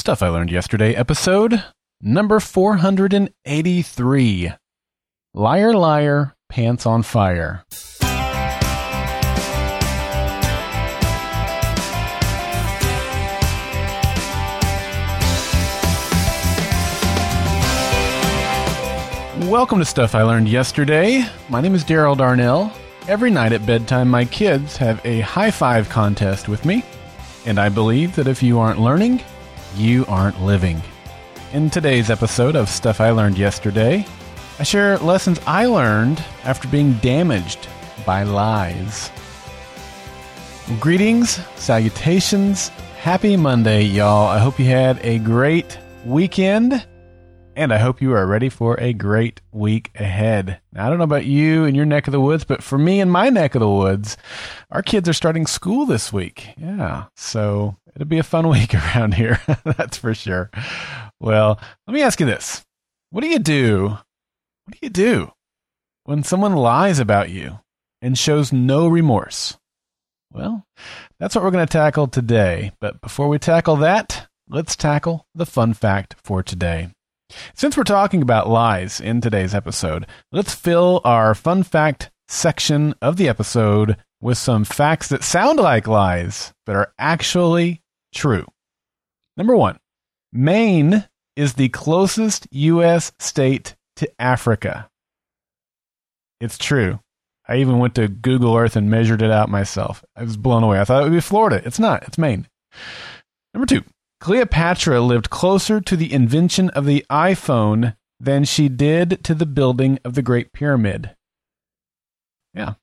Stuff I Learned Yesterday, episode number 483 Liar, Liar, Pants on Fire. Welcome to Stuff I Learned Yesterday. My name is Daryl Darnell. Every night at bedtime, my kids have a high five contest with me, and I believe that if you aren't learning, you aren't living. In today's episode of Stuff I Learned Yesterday, I share lessons I learned after being damaged by lies. Greetings, salutations, happy Monday, y'all. I hope you had a great weekend and I hope you are ready for a great week ahead. Now, I don't know about you in your neck of the woods, but for me in my neck of the woods, our kids are starting school this week. Yeah. So it'll be a fun week around here. That's for sure. Well, let me ask you this. What do you do? What do you do when someone lies about you and shows no remorse? Well, that's what we're going to tackle today. But before we tackle that, let's tackle the fun fact for today. Since we're talking about lies in today's episode, let's fill our fun fact section of the episode with some facts that sound like lies but are actually true. Number one, Maine is the closest U.S. state to Africa. It's true. I even went to Google Earth and measured it out myself. I was blown away. I thought it would be Florida. It's not, it's Maine. Number two, Cleopatra lived closer to the invention of the iPhone than she did to the building of the Great Pyramid. Yeah.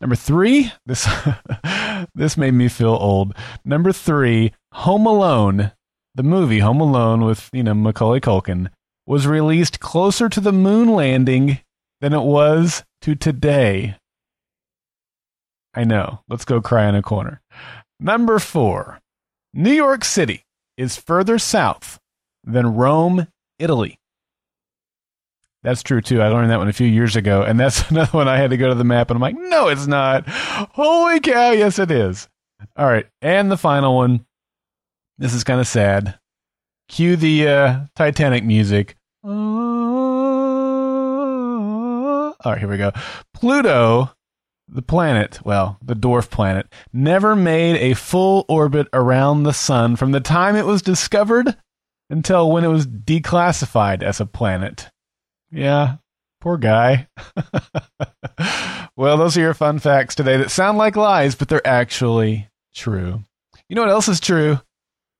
Number three, this this made me feel old. Number three, Home Alone, the movie Home Alone with you know Macaulay Culkin, was released closer to the moon landing than it was to today. I know. Let's go cry in a corner. Number four, New York City is further south than Rome, Italy. That's true too. I learned that one a few years ago, and that's another one I had to go to the map, and I'm like, no, it's not. Holy cow, yes, it is. All right, and the final one. This is kind of sad. Cue the uh, Titanic music. All right, here we go. Pluto the planet, well, the dwarf planet, never made a full orbit around the sun from the time it was discovered until when it was declassified as a planet. Yeah, poor guy. well, those are your fun facts today that sound like lies, but they're actually true. You know what else is true?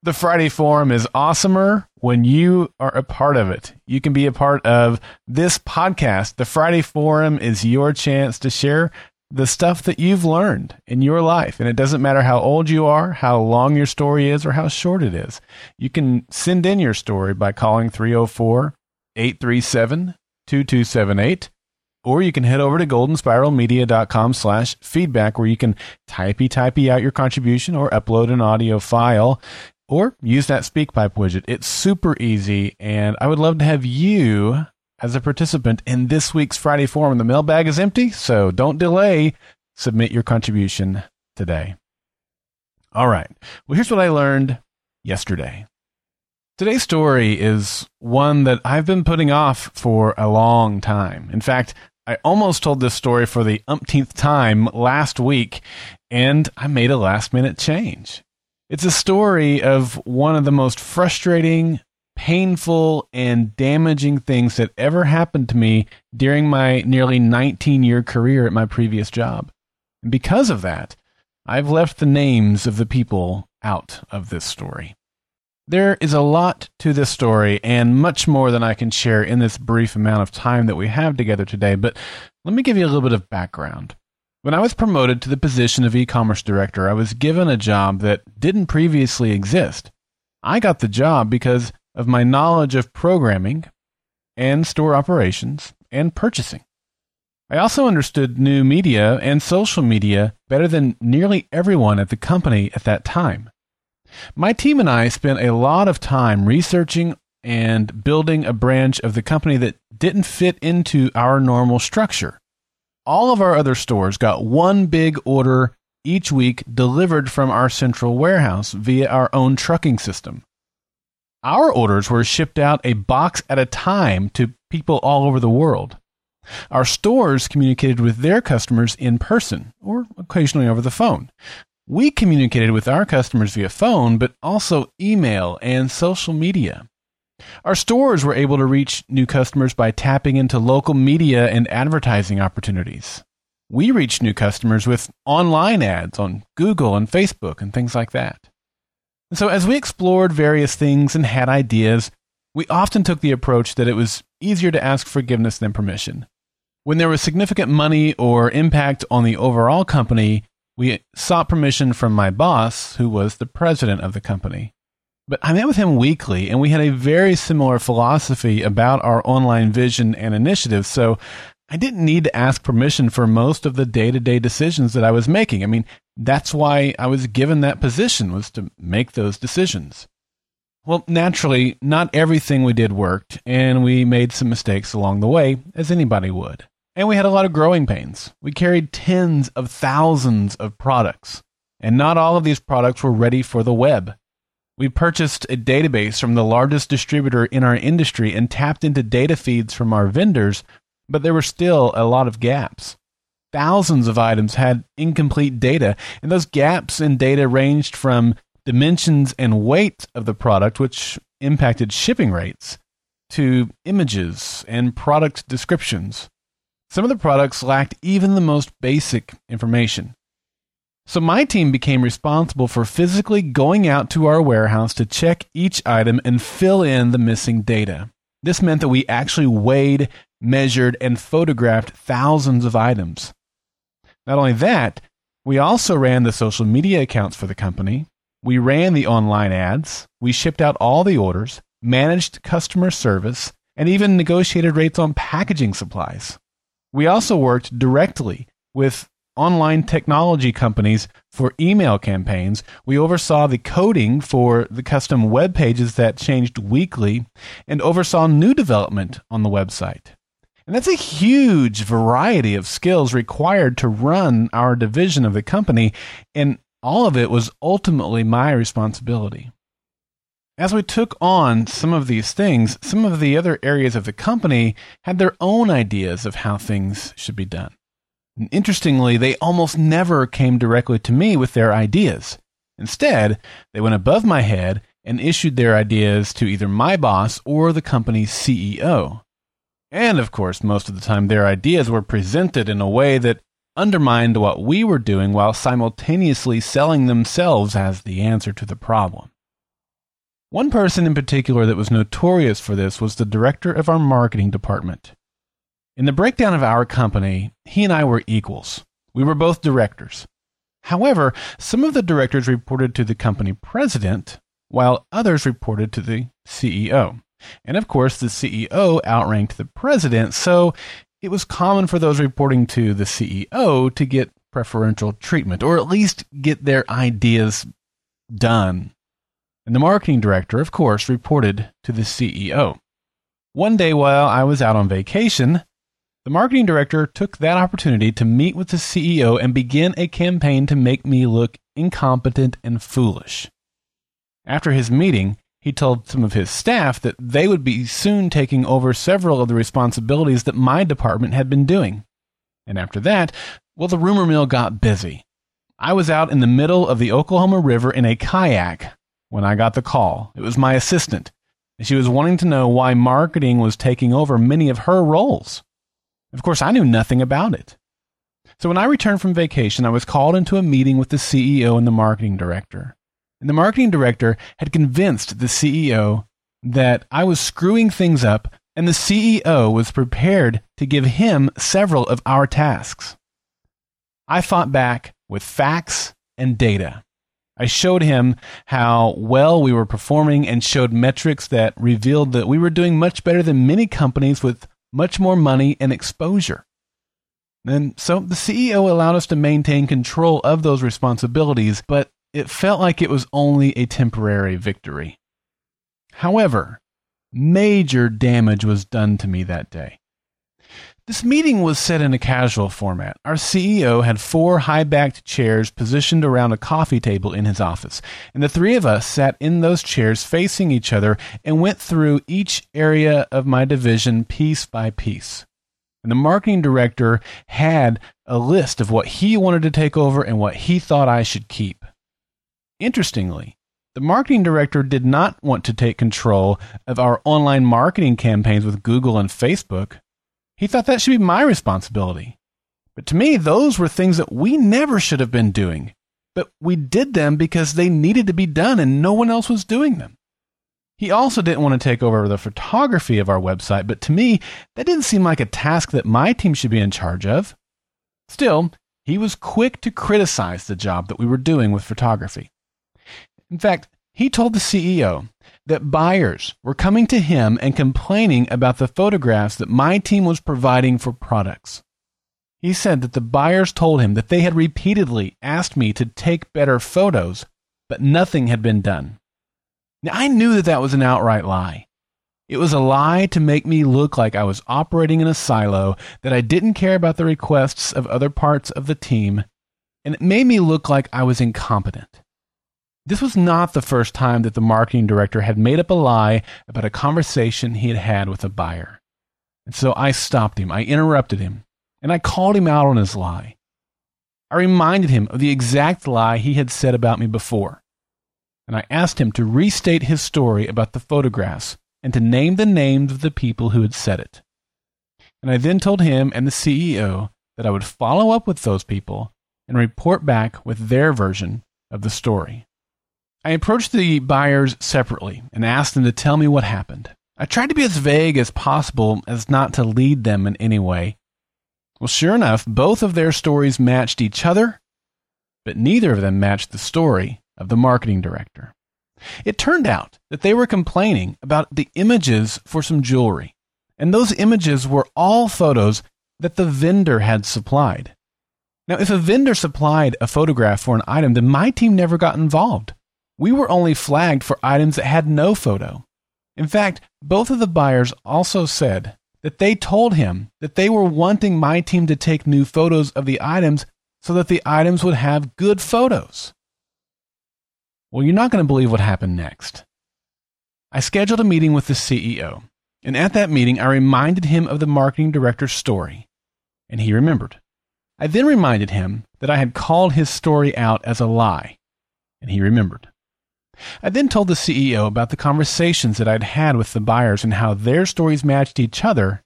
The Friday Forum is awesomer when you are a part of it. You can be a part of this podcast. The Friday Forum is your chance to share the stuff that you've learned in your life. And it doesn't matter how old you are, how long your story is, or how short it is. You can send in your story by calling 304 837 2278. Or you can head over to goldenspiralmedia.com slash feedback where you can typey typey out your contribution or upload an audio file or use that SpeakPipe widget. It's super easy and I would love to have you as a participant in this week's Friday Forum. The mailbag is empty, so don't delay. Submit your contribution today. All right. Well, here's what I learned yesterday. Today's story is one that I've been putting off for a long time. In fact, I almost told this story for the umpteenth time last week, and I made a last minute change. It's a story of one of the most frustrating, painful and damaging things that ever happened to me during my nearly 19 year career at my previous job. And because of that, I've left the names of the people out of this story. There is a lot to this story and much more than I can share in this brief amount of time that we have together today, but let me give you a little bit of background. When I was promoted to the position of e commerce director, I was given a job that didn't previously exist. I got the job because of my knowledge of programming and store operations and purchasing. I also understood new media and social media better than nearly everyone at the company at that time. My team and I spent a lot of time researching and building a branch of the company that didn't fit into our normal structure. All of our other stores got one big order each week delivered from our central warehouse via our own trucking system. Our orders were shipped out a box at a time to people all over the world. Our stores communicated with their customers in person or occasionally over the phone. We communicated with our customers via phone, but also email and social media. Our stores were able to reach new customers by tapping into local media and advertising opportunities. We reached new customers with online ads on Google and Facebook and things like that. And so, as we explored various things and had ideas, we often took the approach that it was easier to ask forgiveness than permission. When there was significant money or impact on the overall company, we sought permission from my boss, who was the president of the company. But I met with him weekly, and we had a very similar philosophy about our online vision and initiatives. So I didn't need to ask permission for most of the day to day decisions that I was making. I mean, that's why I was given that position was to make those decisions. Well, naturally, not everything we did worked, and we made some mistakes along the way, as anybody would. And we had a lot of growing pains. We carried tens of thousands of products, and not all of these products were ready for the web. We purchased a database from the largest distributor in our industry and tapped into data feeds from our vendors, but there were still a lot of gaps. Thousands of items had incomplete data, and those gaps in data ranged from dimensions and weight of the product, which impacted shipping rates, to images and product descriptions. Some of the products lacked even the most basic information. So my team became responsible for physically going out to our warehouse to check each item and fill in the missing data. This meant that we actually weighed, measured, and photographed thousands of items. Not only that, we also ran the social media accounts for the company. We ran the online ads. We shipped out all the orders, managed customer service, and even negotiated rates on packaging supplies. We also worked directly with online technology companies for email campaigns. We oversaw the coding for the custom web pages that changed weekly and oversaw new development on the website. And that's a huge variety of skills required to run our division of the company, and all of it was ultimately my responsibility. As we took on some of these things, some of the other areas of the company had their own ideas of how things should be done. Interestingly, they almost never came directly to me with their ideas. Instead, they went above my head and issued their ideas to either my boss or the company's CEO. And of course, most of the time, their ideas were presented in a way that undermined what we were doing while simultaneously selling themselves as the answer to the problem. One person in particular that was notorious for this was the director of our marketing department. In the breakdown of our company, he and I were equals. We were both directors. However, some of the directors reported to the company president, while others reported to the CEO. And of course, the CEO outranked the president, so it was common for those reporting to the CEO to get preferential treatment, or at least get their ideas done. And the marketing director, of course, reported to the CEO. One day while I was out on vacation, the marketing director took that opportunity to meet with the CEO and begin a campaign to make me look incompetent and foolish. After his meeting, he told some of his staff that they would be soon taking over several of the responsibilities that my department had been doing. And after that, well, the rumor mill got busy. I was out in the middle of the Oklahoma River in a kayak when I got the call. It was my assistant, and she was wanting to know why marketing was taking over many of her roles. Of course, I knew nothing about it. So when I returned from vacation, I was called into a meeting with the CEO and the marketing director. And the marketing director had convinced the CEO that I was screwing things up, and the CEO was prepared to give him several of our tasks. I fought back with facts and data. I showed him how well we were performing and showed metrics that revealed that we were doing much better than many companies with much more money and exposure. And so the CEO allowed us to maintain control of those responsibilities, but it felt like it was only a temporary victory. However, major damage was done to me that day. This meeting was set in a casual format. Our CEO had four high backed chairs positioned around a coffee table in his office, and the three of us sat in those chairs facing each other and went through each area of my division piece by piece. And the marketing director had a list of what he wanted to take over and what he thought I should keep. Interestingly, the marketing director did not want to take control of our online marketing campaigns with Google and Facebook he thought that should be my responsibility. But to me, those were things that we never should have been doing. But we did them because they needed to be done and no one else was doing them. He also didn't want to take over the photography of our website, but to me, that didn't seem like a task that my team should be in charge of. Still, he was quick to criticize the job that we were doing with photography. In fact, he told the CEO that buyers were coming to him and complaining about the photographs that my team was providing for products. He said that the buyers told him that they had repeatedly asked me to take better photos, but nothing had been done. Now, I knew that that was an outright lie. It was a lie to make me look like I was operating in a silo, that I didn't care about the requests of other parts of the team, and it made me look like I was incompetent. This was not the first time that the marketing director had made up a lie about a conversation he had had with a buyer. And so I stopped him, I interrupted him, and I called him out on his lie. I reminded him of the exact lie he had said about me before. And I asked him to restate his story about the photographs and to name the names of the people who had said it. And I then told him and the CEO that I would follow up with those people and report back with their version of the story. I approached the buyers separately and asked them to tell me what happened. I tried to be as vague as possible as not to lead them in any way. Well, sure enough, both of their stories matched each other, but neither of them matched the story of the marketing director. It turned out that they were complaining about the images for some jewelry, and those images were all photos that the vendor had supplied. Now, if a vendor supplied a photograph for an item, then my team never got involved we were only flagged for items that had no photo. In fact, both of the buyers also said that they told him that they were wanting my team to take new photos of the items so that the items would have good photos. Well, you're not going to believe what happened next. I scheduled a meeting with the CEO, and at that meeting, I reminded him of the marketing director's story, and he remembered. I then reminded him that I had called his story out as a lie, and he remembered. I then told the CEO about the conversations that I'd had with the buyers and how their stories matched each other,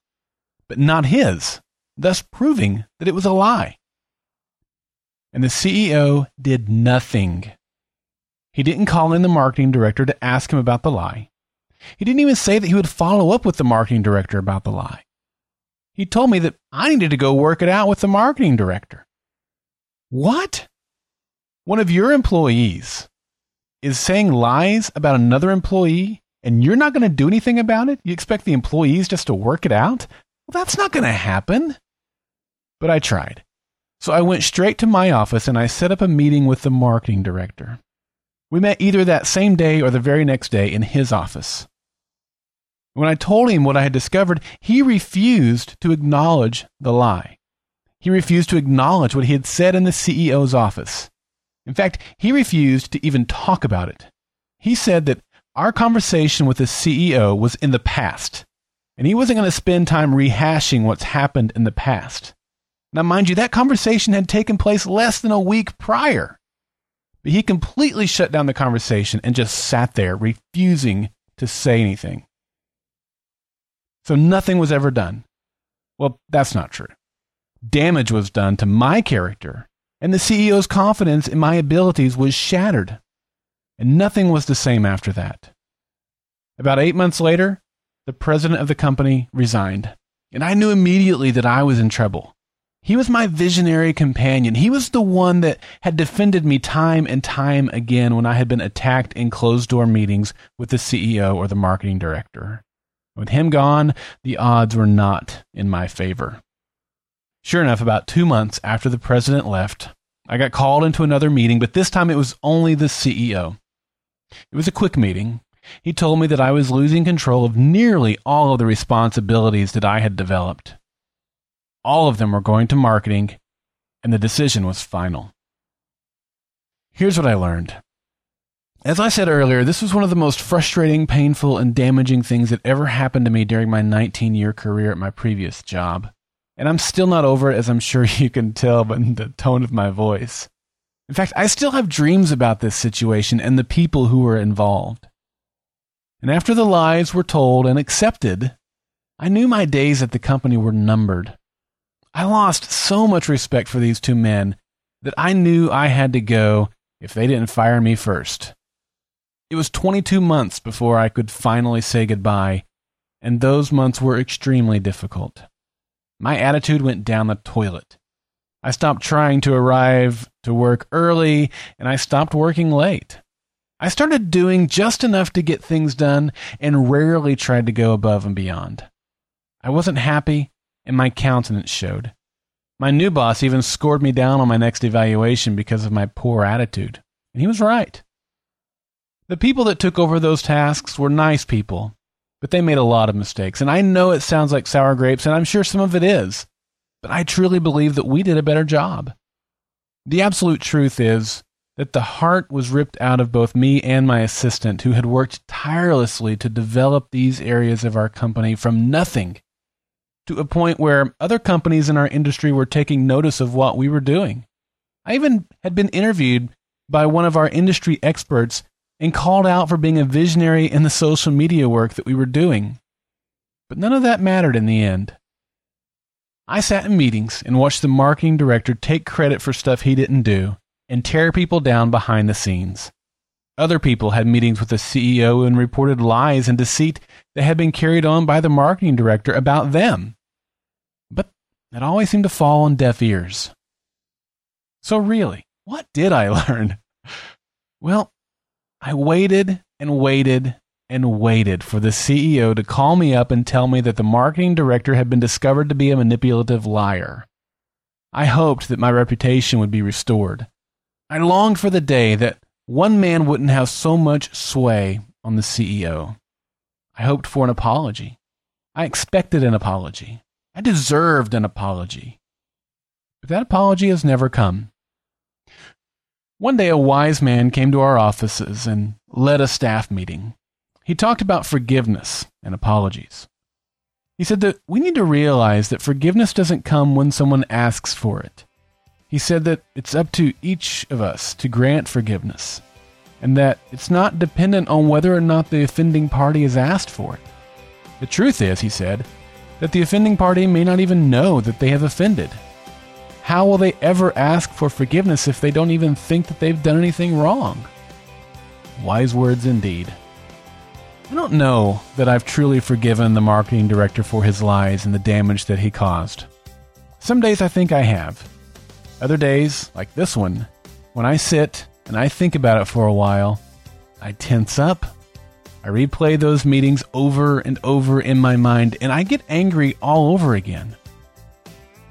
but not his, thus proving that it was a lie. And the CEO did nothing. He didn't call in the marketing director to ask him about the lie. He didn't even say that he would follow up with the marketing director about the lie. He told me that I needed to go work it out with the marketing director. What? One of your employees is saying lies about another employee and you're not going to do anything about it? You expect the employees just to work it out? Well, that's not going to happen. But I tried. So I went straight to my office and I set up a meeting with the marketing director. We met either that same day or the very next day in his office. When I told him what I had discovered, he refused to acknowledge the lie. He refused to acknowledge what he had said in the CEO's office. In fact, he refused to even talk about it. He said that our conversation with the CEO was in the past, and he wasn't going to spend time rehashing what's happened in the past. Now, mind you, that conversation had taken place less than a week prior. But he completely shut down the conversation and just sat there, refusing to say anything. So nothing was ever done. Well, that's not true. Damage was done to my character and the CEO's confidence in my abilities was shattered. And nothing was the same after that. About eight months later, the president of the company resigned, and I knew immediately that I was in trouble. He was my visionary companion. He was the one that had defended me time and time again when I had been attacked in closed door meetings with the CEO or the marketing director. With him gone, the odds were not in my favor. Sure enough, about two months after the president left, I got called into another meeting, but this time it was only the CEO. It was a quick meeting. He told me that I was losing control of nearly all of the responsibilities that I had developed. All of them were going to marketing, and the decision was final. Here's what I learned. As I said earlier, this was one of the most frustrating, painful, and damaging things that ever happened to me during my 19 year career at my previous job. And I'm still not over it, as I'm sure you can tell by the tone of my voice. In fact, I still have dreams about this situation and the people who were involved. And after the lies were told and accepted, I knew my days at the company were numbered. I lost so much respect for these two men that I knew I had to go if they didn't fire me first. It was 22 months before I could finally say goodbye, and those months were extremely difficult. My attitude went down the toilet. I stopped trying to arrive to work early, and I stopped working late. I started doing just enough to get things done and rarely tried to go above and beyond. I wasn't happy, and my countenance showed. My new boss even scored me down on my next evaluation because of my poor attitude. And he was right. The people that took over those tasks were nice people, but they made a lot of mistakes. And I know it sounds like sour grapes, and I'm sure some of it is, but I truly believe that we did a better job. The absolute truth is that the heart was ripped out of both me and my assistant, who had worked tirelessly to develop these areas of our company from nothing to a point where other companies in our industry were taking notice of what we were doing. I even had been interviewed by one of our industry experts and called out for being a visionary in the social media work that we were doing. But none of that mattered in the end. I sat in meetings and watched the marketing director take credit for stuff he didn't do and tear people down behind the scenes. Other people had meetings with the CEO and reported lies and deceit that had been carried on by the marketing director about them. But it always seemed to fall on deaf ears. So, really, what did I learn? Well, I waited and waited and waited for the CEO to call me up and tell me that the marketing director had been discovered to be a manipulative liar. I hoped that my reputation would be restored. I longed for the day that one man wouldn't have so much sway on the CEO. I hoped for an apology. I expected an apology. I deserved an apology. But that apology has never come. One day, a wise man came to our offices and led a staff meeting. He talked about forgiveness and apologies. He said that we need to realize that forgiveness doesn't come when someone asks for it. He said that it's up to each of us to grant forgiveness, and that it's not dependent on whether or not the offending party has asked for it. The truth is, he said, that the offending party may not even know that they have offended. How will they ever ask for forgiveness if they don't even think that they've done anything wrong? Wise words indeed. I don't know that I've truly forgiven the marketing director for his lies and the damage that he caused. Some days I think I have. Other days, like this one, when I sit and I think about it for a while, I tense up. I replay those meetings over and over in my mind, and I get angry all over again.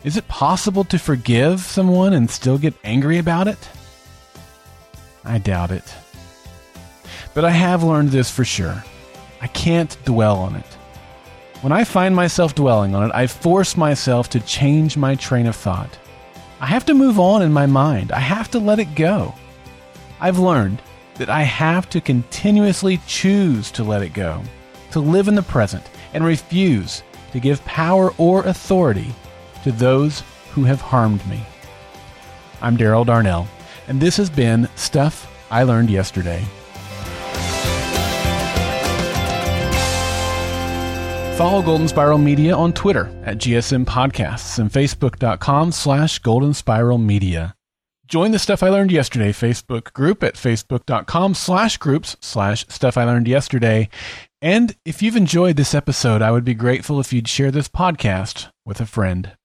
Is it possible to forgive someone and still get angry about it? I doubt it. But I have learned this for sure. I can't dwell on it. When I find myself dwelling on it, I force myself to change my train of thought. I have to move on in my mind. I have to let it go. I've learned that I have to continuously choose to let it go, to live in the present, and refuse to give power or authority to those who have harmed me. I'm Daryl Darnell, and this has been Stuff I Learned Yesterday. Follow Golden Spiral Media on Twitter at GSM Podcasts and Facebook.com slash Golden Spiral Media. Join the Stuff I Learned Yesterday Facebook group at Facebook.com slash groups slash Stuff I Learned Yesterday. And if you've enjoyed this episode, I would be grateful if you'd share this podcast with a friend.